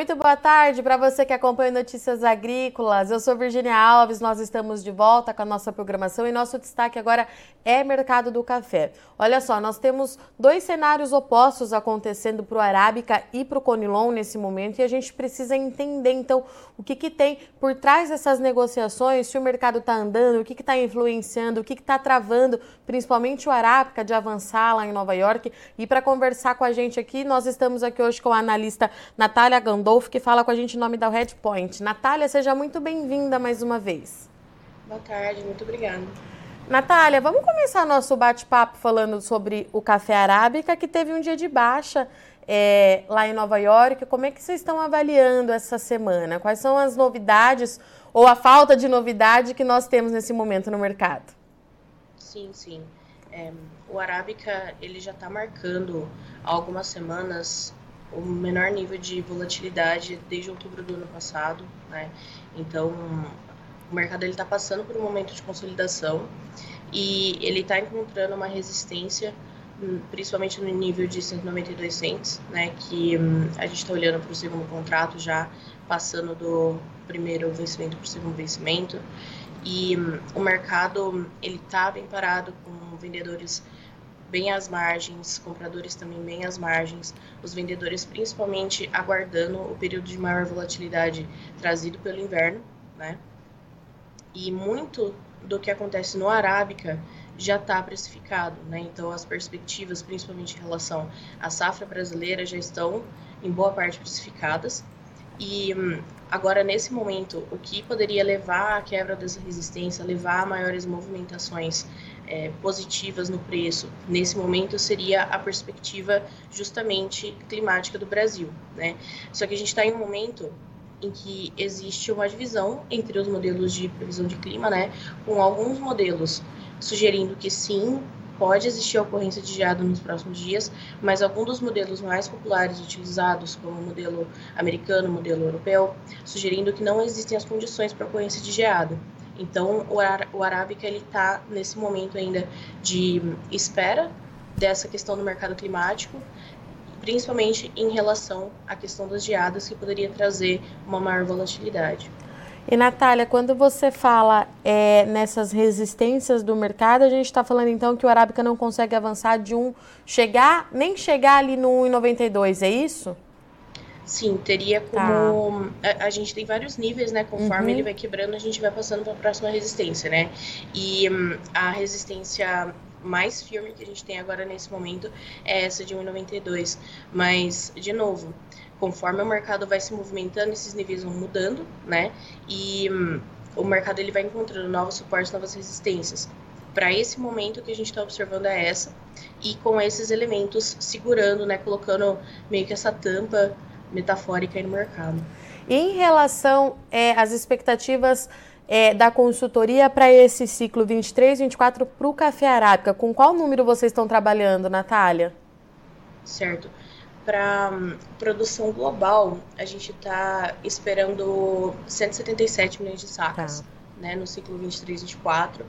Muito boa tarde para você que acompanha Notícias Agrícolas. Eu sou Virginia Alves, nós estamos de volta com a nossa programação e nosso destaque agora é mercado do café. Olha só, nós temos dois cenários opostos acontecendo para o Arábica e para o Conilon nesse momento e a gente precisa entender então o que, que tem por trás dessas negociações, se o mercado está andando, o que está influenciando, o que está travando, principalmente o Arábica de avançar lá em Nova York. E para conversar com a gente aqui, nós estamos aqui hoje com a analista Natália Gandolfo Gandolfo, que fala com a gente em nome da Red Point. Natália, seja muito bem-vinda mais uma vez. Boa tarde, muito obrigada. Natália, vamos começar nosso bate-papo falando sobre o café arábica, que teve um dia de baixa é, lá em Nova York. Como é que vocês estão avaliando essa semana? Quais são as novidades ou a falta de novidade que nós temos nesse momento no mercado? Sim, sim. É, o arábica ele já está marcando há algumas semanas o menor nível de volatilidade desde outubro do ano passado, né? Então, o mercado ele está passando por um momento de consolidação e ele está encontrando uma resistência, hum, principalmente no nível de 192 cents, né? Que hum, a gente está olhando para o segundo contrato já passando do primeiro vencimento para o segundo vencimento e hum, o mercado ele está bem parado com vendedores bem às margens, compradores também bem às margens, os vendedores principalmente aguardando o período de maior volatilidade trazido pelo inverno, né? E muito do que acontece no Arábica já está precificado, né? Então as perspectivas, principalmente em relação à safra brasileira, já estão em boa parte precificadas. E hum, agora nesse momento, o que poderia levar à quebra dessa resistência, levar a maiores movimentações é, positivas no preço nesse momento seria a perspectiva justamente climática do Brasil, né? Só que a gente está em um momento em que existe uma divisão entre os modelos de previsão de clima, né? Com alguns modelos sugerindo que sim, pode existir ocorrência de geada nos próximos dias, mas alguns dos modelos mais populares utilizados, como o modelo americano, o modelo europeu, sugerindo que não existem as condições para ocorrência de geada. Então, o, Ar o Arábica está nesse momento ainda de espera dessa questão do mercado climático, principalmente em relação à questão das geadas, que poderia trazer uma maior volatilidade. E Natália, quando você fala é, nessas resistências do mercado, a gente está falando então que o Arábica não consegue avançar de um chegar, nem chegar ali no 1,92, é isso? Sim, teria tá. como. Tá. A, a, gente tem vários níveis, né? Conforme uhum. ele vai quebrando, a gente vai passando para a próxima resistência, né? E um, a resistência mais firme que a gente tem agora nesse momento é essa de 1,92. Mas, de novo, conforme o mercado vai se movimentando, esses níveis vão mudando, né? E um, o mercado ele vai encontrando novos suportes, novas resistências. Para esse momento que a gente está observando é essa, e com esses elementos segurando, né? Colocando meio que essa tampa metafórica aí no mercado. Em relação é, às expectativas é, da consultoria para esse ciclo 23, 24 para o café arábica, com qual número vocês estão trabalhando, Natália? Certo. Para um, produção global, a gente está esperando 177 milhões de sacas tá. né, no ciclo 23, 24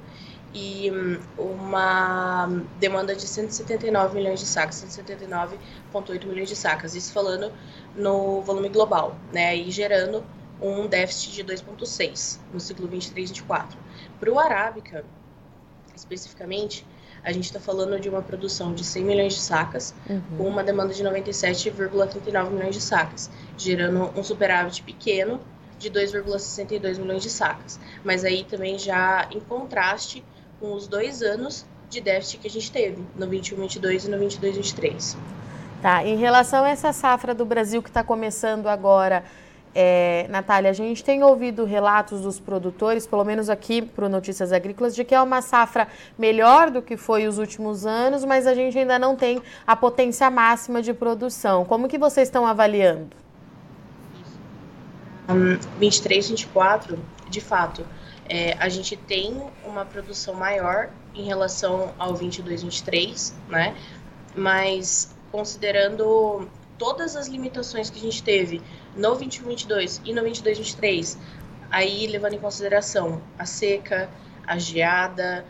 e hum, uma demanda de 179 milhões de sacas, 179,8 milhões de sacas. Isso falando no volume global, né? E gerando um déficit de 2,6 no ciclo 23-24. Para o Arábica, especificamente, a gente está falando de uma produção de 100 milhões de sacas, uhum. com uma demanda de 97,39 milhões de sacas, gerando um superávit pequeno de 2,62 milhões de sacas. Mas aí também já em contraste com os dois anos de déficit que a gente teve, no 21-22 e no 22-23. Tá, em relação a essa safra do Brasil que está começando agora, é, Natália, a gente tem ouvido relatos dos produtores, pelo menos aqui para Notícias Agrícolas, de que é uma safra melhor do que foi os últimos anos, mas a gente ainda não tem a potência máxima de produção. Como que vocês estão avaliando? Um, 23, 24, de fato, é, a gente tem uma produção maior em relação ao 22, 23, né? Mas considerando todas as limitações que a gente teve no 21, 22 e no 22, 23, aí levando em consideração a seca, a geada,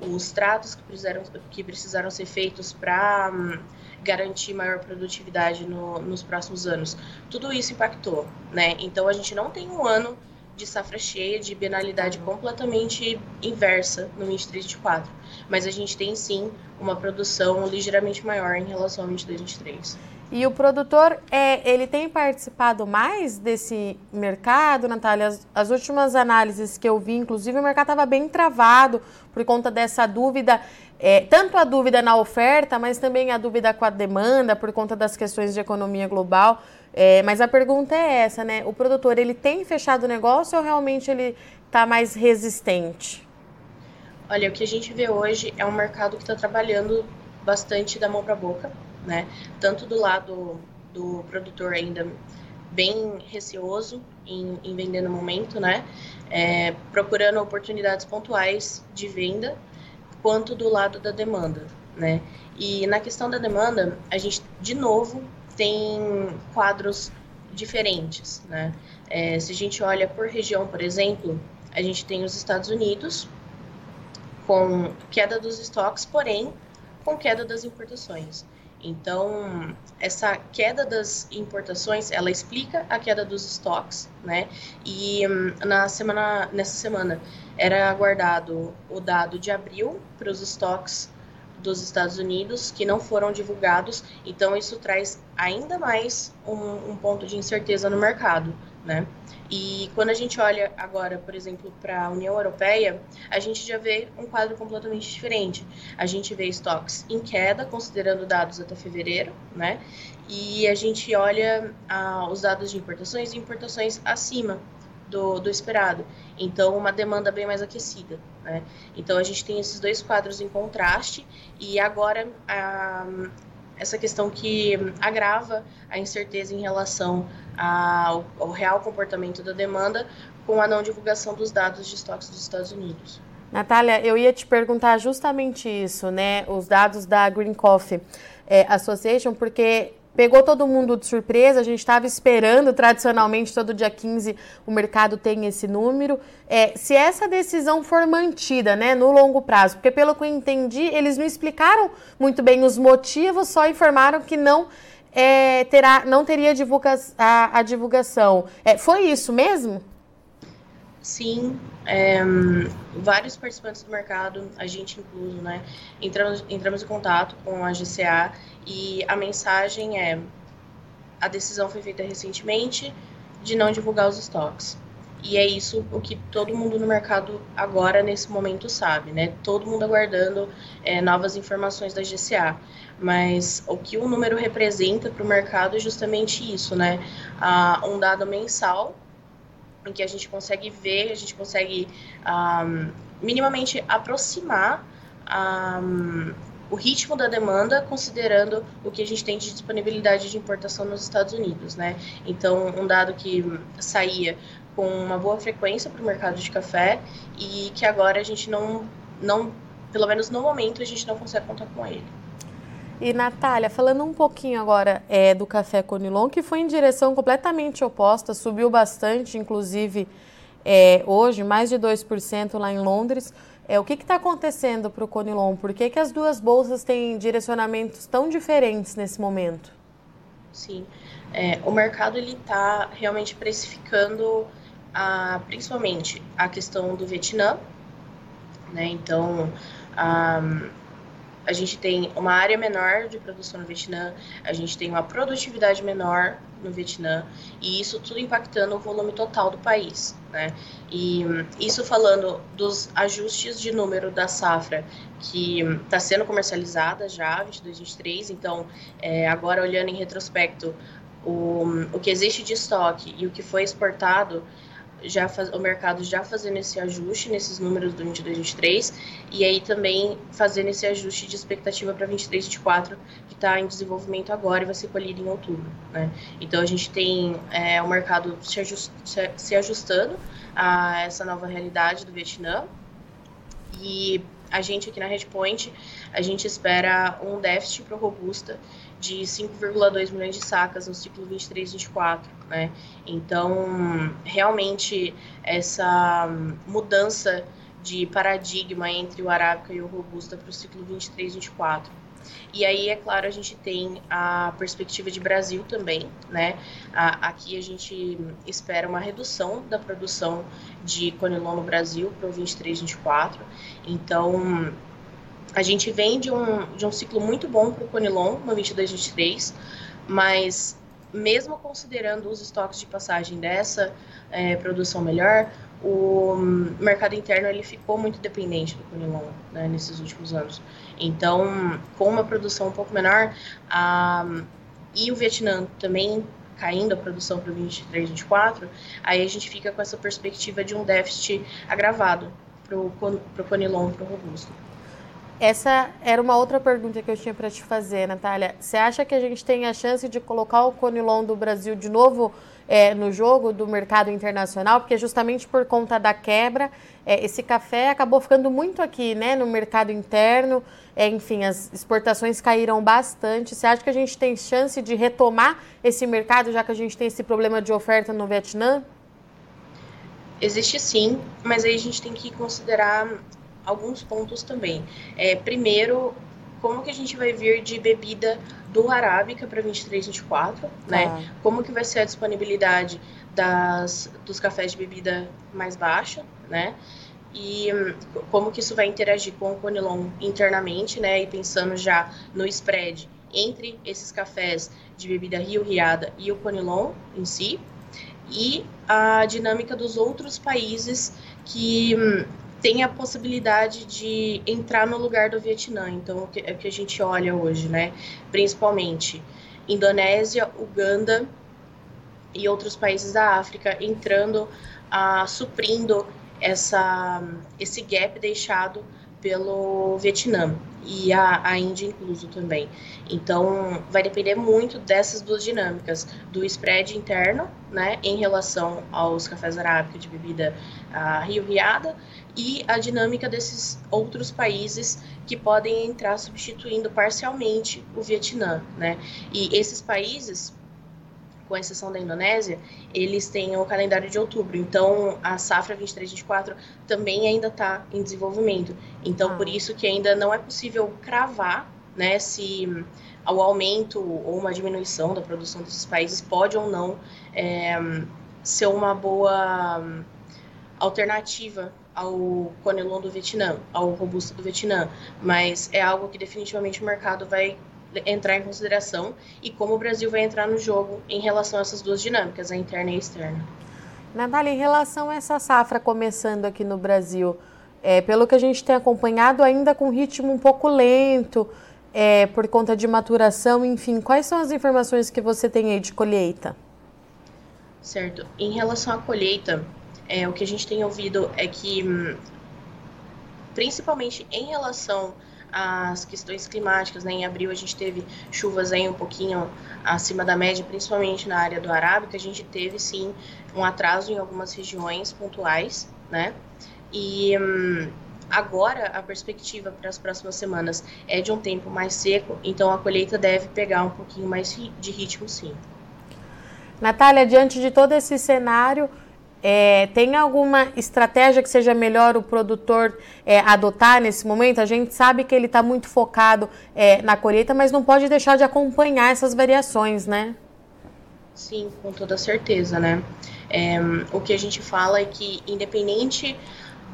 os tratos que precisaram, que precisaram ser feitos para um, garantir maior produtividade no, nos próximos anos. Tudo isso impactou, né? Então a gente não tem um ano de safra cheia, de penalidade completamente inversa no 23 24, mas a gente tem sim uma produção ligeiramente maior em relação ao 22 23. E o produtor, é, ele tem participado mais desse mercado, Natália? As, as últimas análises que eu vi, inclusive, o mercado estava bem travado por conta dessa dúvida, é, tanto a dúvida na oferta, mas também a dúvida com a demanda, por conta das questões de economia global. É, mas a pergunta é essa, né? O produtor, ele tem fechado o negócio ou realmente ele está mais resistente? Olha, o que a gente vê hoje é um mercado que está trabalhando bastante da mão para a boca né? Tanto do lado do produtor ainda bem receoso em, em vender no momento, né? É, procurando oportunidades pontuais de venda, quanto do lado da demanda, né? E na questão da demanda, a gente de novo tem quadros diferentes, né? É, se a gente olha por região, por exemplo, a gente tem os Estados Unidos com queda dos estoques, porém com queda das importações. Então, essa queda das importações, ela explica a queda dos estoques, né? E hum, na semana, nessa semana era aguardado o dado de abril para os estoques dos Estados Unidos que não foram divulgados, então isso traz ainda mais um, um ponto de incerteza no mercado, né? E quando a gente olha agora, por exemplo, para a União Europeia, a gente já vê um quadro completamente diferente. A gente vê estoques em queda, considerando dados até fevereiro, né? E a gente olha ah, os dados de importações e importações acima do, do, esperado. Então, uma demanda bem mais aquecida. Né? Então, a gente tem esses dois quadros em contraste e agora a, essa questão que agrava a incerteza em relação ao, ao real comportamento da demanda com a não divulgação dos dados de estoques dos Estados Unidos. Natália, eu ia te perguntar justamente isso, né? Os dados da Green Coffee é, Association, porque pegou todo mundo de surpresa, a gente estava esperando, tradicionalmente, todo dia 15 o mercado tem esse número. É, se essa decisão for mantida né, no longo prazo, porque pelo que eu entendi, eles não explicaram muito bem os motivos, só informaram que não, é, terá, não teria divulga a, a divulgação. É, foi isso mesmo? Sim, é, vários participantes do mercado, a gente incluso, né, entramos, entramos em contato com a GCA e a mensagem é: a decisão foi feita recentemente de não divulgar os estoques. E é isso o que todo mundo no mercado agora, nesse momento, sabe, né? Todo mundo aguardando é, novas informações da GCA. Mas o que o número representa para o mercado é justamente isso, né? Ah, um dado mensal em que a gente consegue ver, a gente consegue um, minimamente aproximar um, o ritmo da demanda, considerando o que a gente tem de disponibilidade de importação nos Estados Unidos, né? Então, um dado que saía com uma boa frequência para o mercado de café e que agora a gente não, não, pelo menos no momento, a gente não consegue contar com ele. E Natália, falando um pouquinho agora é, do café Conilon, que foi em direção completamente oposta, subiu bastante, inclusive é, hoje, mais de 2% lá em Londres. É, o que está acontecendo para o Conilon? Por que, que as duas bolsas têm direcionamentos tão diferentes nesse momento? Sim, é, o mercado está realmente precificando a, principalmente a questão do Vietnã, né? Então, a, a gente tem uma área menor de produção no Vietnã, a gente tem uma produtividade menor no Vietnã, e isso tudo impactando o volume total do país. Né? E isso falando dos ajustes de número da safra que está sendo comercializada já, 22, 23, então é, agora olhando em retrospecto o, o que existe de estoque e o que foi exportado, já faz, o mercado já fazendo esse ajuste nesses números do 22 23 e aí também fazendo esse ajuste de expectativa para 23 24 que está em desenvolvimento agora e vai ser colhido em outubro, né? Então a gente tem é, o mercado se, ajust, se, se ajustando a essa nova realidade do Vietnã e a gente aqui na Redpoint, a gente espera um déficit para Robusta de 5,2 milhões de sacas no ciclo 23-24, né? Então, realmente, essa mudança de paradigma entre o arábica e o robusta para o ciclo 23-24. E aí, é claro, a gente tem a perspectiva de Brasil também, né? aqui a gente espera uma redução da produção de conilon no Brasil para o 23, 24. Então, a gente vem de um, de um ciclo muito bom para o conilon no 22, 23, mas mesmo considerando os estoques de passagem dessa é, produção melhor, o mercado interno ele ficou muito dependente do conilon né, nesses últimos anos. Então, com uma produção um pouco menor, a, e o Vietnã também caindo a produção para 23, 24, aí a gente fica com essa perspectiva de um déficit agravado para o conilon, para o robusto. Essa era uma outra pergunta que eu tinha para te fazer, Natália. Você acha que a gente tem a chance de colocar o conilon do Brasil de novo é, no jogo do mercado internacional, porque justamente por conta da quebra, é, esse café acabou ficando muito aqui, né, no mercado interno. É, enfim, as exportações caíram bastante. Você acha que a gente tem chance de retomar esse mercado, já que a gente tem esse problema de oferta no Vietnã? Existe sim, mas aí a gente tem que considerar alguns pontos também. É, primeiro, como que a gente vai vir de bebida do Arábica para 23, 24, né? Ah. Como que vai ser a disponibilidade das, dos cafés de bebida mais baixa, né? E hum, como que isso vai interagir com o Conilon internamente, né? E pensando já no spread entre esses cafés de bebida Rio Riada e o Conilon em si, e a dinâmica dos outros países que hum, tem a possibilidade de entrar no lugar do Vietnã. Então, é o que a gente olha hoje, né? Principalmente Indonésia, Uganda e outros países da África entrando, ah, suprindo essa, esse gap deixado pelo Vietnã e a, a Índia incluso também. Então, vai depender muito dessas duas dinâmicas, do spread interno, né, em relação aos cafés arábicos de bebida uh, rio riada, e a dinâmica desses outros países que podem entrar substituindo parcialmente o Vietnã, né? E esses países com exceção da Indonésia, eles têm o calendário de outubro. Então, a safra 23-24 também ainda está em desenvolvimento. Então, ah. por isso que ainda não é possível cravar né, se o aumento ou uma diminuição da produção desses países pode ou não é, ser uma boa alternativa ao Conelon do Vietnã, ao Robusto do Vietnã, mas é algo que definitivamente o mercado vai entrar em consideração e como o Brasil vai entrar no jogo em relação a essas duas dinâmicas, a interna e a externa. Natália, em relação a essa safra começando aqui no Brasil, é, pelo que a gente tem acompanhado, ainda com ritmo um pouco lento, é, por conta de maturação, enfim, quais são as informações que você tem aí de colheita? Certo. Em relação à colheita, é, o que a gente tem ouvido é que, hum, principalmente em relação as questões climáticas. Né? Em abril a gente teve chuvas aí um pouquinho acima da média, principalmente na área do Arábica. A gente teve sim um atraso em algumas regiões pontuais, né? E hum, agora a perspectiva para as próximas semanas é de um tempo mais seco, então a colheita deve pegar um pouquinho mais de ritmo, sim. Natália, diante de todo esse cenário, é, tem alguma estratégia que seja melhor o produtor é, adotar nesse momento? A gente sabe que ele está muito focado é, na colheita, mas não pode deixar de acompanhar essas variações, né? Sim, com toda certeza, né? É, o que a gente fala é que, independente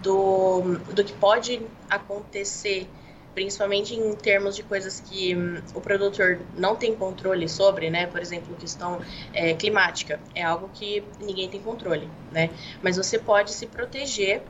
do, do que pode acontecer principalmente em termos de coisas que hum, o produtor não tem controle sobre, né? Por exemplo, questão é, climática é algo que ninguém tem controle, né? Mas você pode se proteger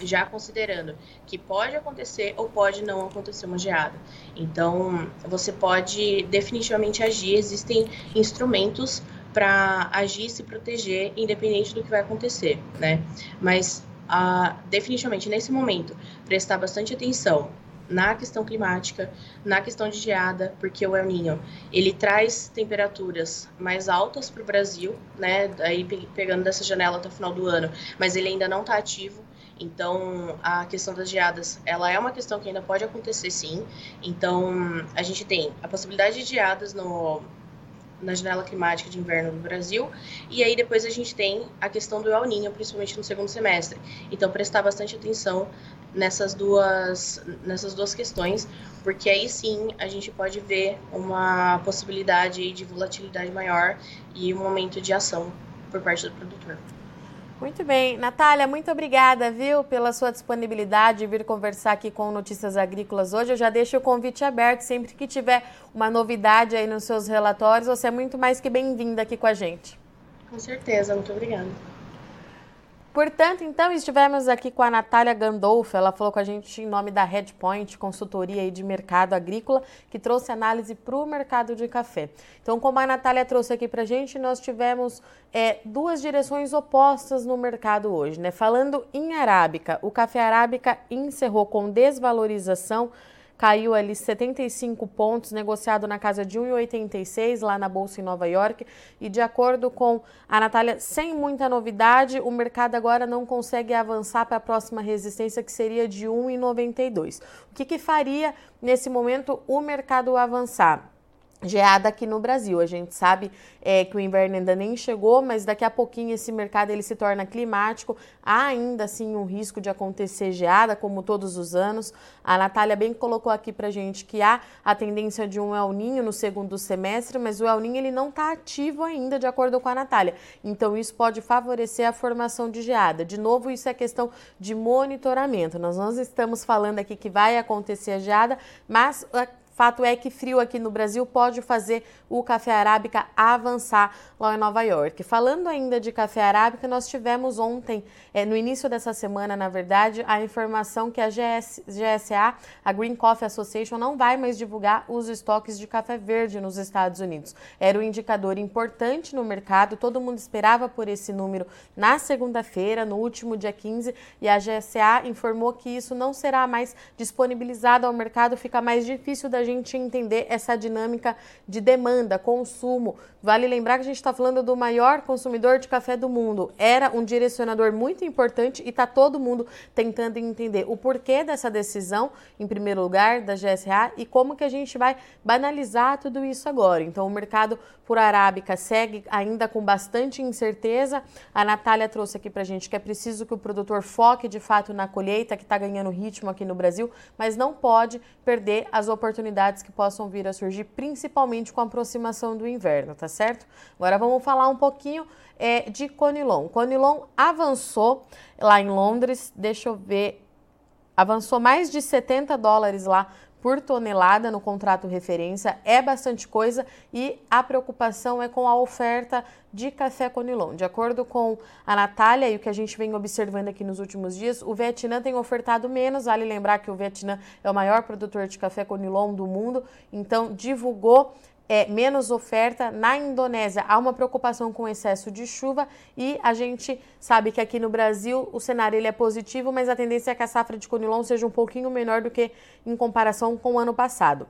já considerando que pode acontecer ou pode não acontecer uma geada. Então, você pode definitivamente agir, existem instrumentos para agir e se proteger independente do que vai acontecer, né? Mas ah, definitivamente nesse momento prestar bastante atenção na questão climática, na questão de geada, porque o El Niño ele traz temperaturas mais altas para o Brasil, né? Aí pegando dessa janela até o final do ano, mas ele ainda não está ativo. Então, a questão das geadas, ela é uma questão que ainda pode acontecer sim. Então, a gente tem a possibilidade de geadas no, na janela climática de inverno no Brasil. E aí depois a gente tem a questão do El Niño, principalmente no segundo semestre. Então prestar bastante atenção nessas duas nessas duas questões, porque aí sim a gente pode ver uma possibilidade de volatilidade maior e um momento de ação por parte do produtor. Muito bem. Natália, muito obrigada, viu, pela sua disponibilidade de vir conversar aqui com Notícias Agrícolas hoje. Eu já deixo o convite aberto. Sempre que tiver uma novidade aí nos seus relatórios, você é muito mais que bem-vinda aqui com a gente. Com certeza. Muito obrigada. Portanto, então, estivemos aqui com a Natália Gandolfo, ela falou com a gente em nome da Redpoint, consultoria de mercado agrícola, que trouxe análise para o mercado de café. Então, como a Natália trouxe aqui para a gente, nós tivemos é, duas direções opostas no mercado hoje. Né? Falando em arábica, o café arábica encerrou com desvalorização caiu ali 75 pontos, negociado na casa de 1,86 lá na bolsa em Nova York. E de acordo com a Natália, sem muita novidade, o mercado agora não consegue avançar para a próxima resistência, que seria de 1,92. O que, que faria nesse momento o mercado avançar? Geada aqui no Brasil. A gente sabe é, que o inverno ainda nem chegou, mas daqui a pouquinho esse mercado ele se torna climático. Há ainda assim um risco de acontecer geada, como todos os anos. A Natália bem colocou aqui para gente que há a tendência de um El Ninho no segundo semestre, mas o El Ninho ele não está ativo ainda, de acordo com a Natália. Então isso pode favorecer a formação de geada. De novo, isso é questão de monitoramento. Nós não estamos falando aqui que vai acontecer a geada, mas Fato é que frio aqui no Brasil pode fazer o café arábica avançar lá em Nova York. Falando ainda de café arábica, nós tivemos ontem, é, no início dessa semana, na verdade, a informação que a GS, GSA, a Green Coffee Association, não vai mais divulgar os estoques de café verde nos Estados Unidos. Era um indicador importante no mercado, todo mundo esperava por esse número na segunda-feira, no último dia 15, e a GSA informou que isso não será mais disponibilizado ao mercado, fica mais difícil da gente entender essa dinâmica de demanda, consumo. Vale lembrar que a gente está falando do maior consumidor de café do mundo. Era um direcionador muito importante e está todo mundo tentando entender o porquê dessa decisão, em primeiro lugar, da GSA e como que a gente vai banalizar tudo isso agora. Então, o mercado por arábica segue ainda com bastante incerteza. A Natália trouxe aqui para a gente que é preciso que o produtor foque de fato na colheita, que está ganhando ritmo aqui no Brasil, mas não pode perder as oportunidades que possam vir a surgir, principalmente com a aproximação do inverno, tá certo? Agora vamos falar um pouquinho é, de Conilon. Conilon avançou lá em Londres, deixa eu ver, avançou mais de 70 dólares lá por tonelada no contrato referência, é bastante coisa e a preocupação é com a oferta de café Conilon. De acordo com a Natália e o que a gente vem observando aqui nos últimos dias, o Vietnã tem ofertado menos. Vale lembrar que o Vietnã é o maior produtor de café Conilon do mundo, então divulgou é, menos oferta. Na Indonésia há uma preocupação com excesso de chuva e a gente sabe que aqui no Brasil o cenário ele é positivo, mas a tendência é que a safra de conilon seja um pouquinho menor do que em comparação com o ano passado.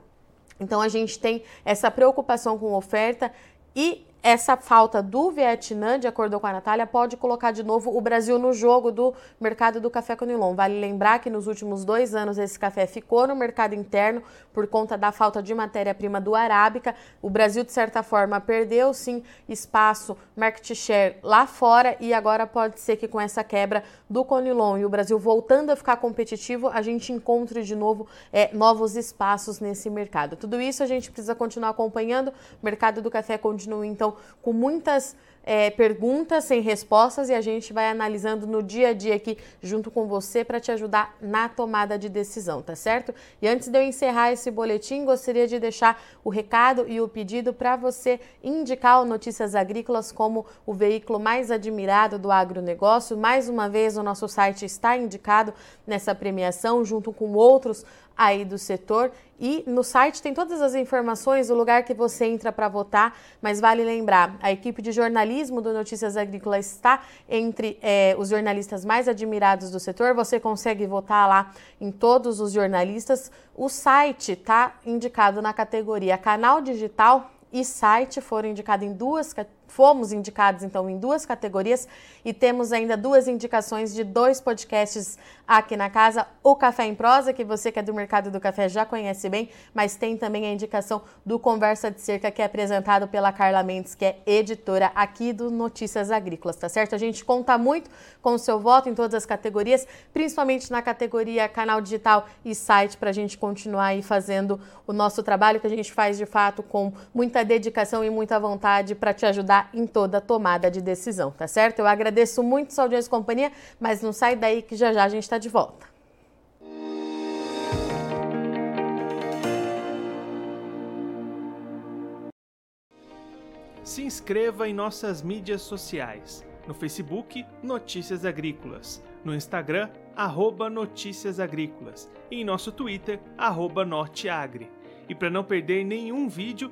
Então a gente tem essa preocupação com oferta e essa falta do Vietnã, de acordo com a Natália, pode colocar de novo o Brasil no jogo do mercado do café Conilon. Vale lembrar que nos últimos dois anos esse café ficou no mercado interno por conta da falta de matéria-prima do Arábica. O Brasil, de certa forma, perdeu sim espaço, market share lá fora e agora pode ser que com essa quebra do Conilon e o Brasil voltando a ficar competitivo, a gente encontre de novo é, novos espaços nesse mercado. Tudo isso a gente precisa continuar acompanhando. O mercado do café continua, então, com muitas é, perguntas sem respostas e a gente vai analisando no dia a dia aqui junto com você para te ajudar na tomada de decisão, tá certo? E antes de eu encerrar esse boletim, gostaria de deixar o recado e o pedido para você indicar o Notícias Agrícolas como o veículo mais admirado do agronegócio. Mais uma vez, o nosso site está indicado nessa premiação junto com outros aí do setor e no site tem todas as informações, o lugar que você entra para votar, mas vale lembrar, a equipe de jornalismo do Notícias Agrícolas está entre é, os jornalistas mais admirados do setor, você consegue votar lá em todos os jornalistas. O site está indicado na categoria canal digital e site foram indicados em duas fomos indicados então em duas categorias e temos ainda duas indicações de dois podcasts aqui na casa, o Café em Prosa, que você que é do mercado do café já conhece bem, mas tem também a indicação do Conversa de Cerca, que é apresentado pela Carla Mendes, que é editora aqui do Notícias Agrícolas, tá certo? A gente conta muito com o seu voto em todas as categorias, principalmente na categoria canal digital e site, para a gente continuar aí fazendo o nosso trabalho que a gente faz de fato com muita dedicação e muita vontade para te ajudar em toda tomada de decisão, tá certo? Eu agradeço muito sua audiência e companhia, mas não sai daí que já já a gente está de volta. Se inscreva em nossas mídias sociais. No Facebook, Notícias Agrícolas. No Instagram, arroba Notícias Agrícolas. E em nosso Twitter, arroba Norteagri. E para não perder nenhum vídeo,